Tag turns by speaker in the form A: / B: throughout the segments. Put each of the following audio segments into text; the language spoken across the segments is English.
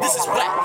A: This is black.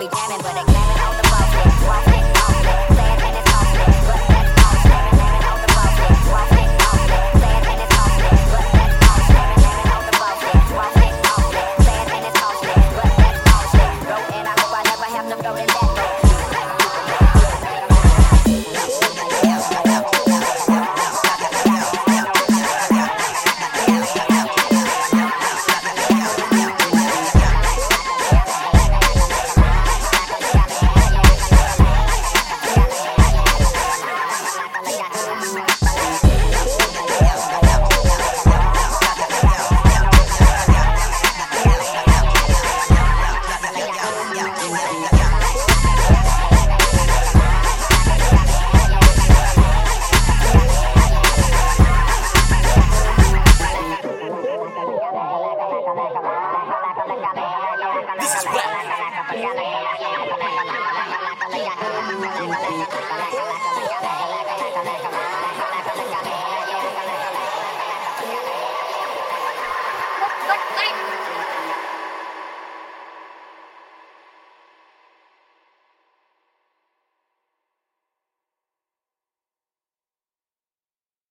A: Yeah. Yeah.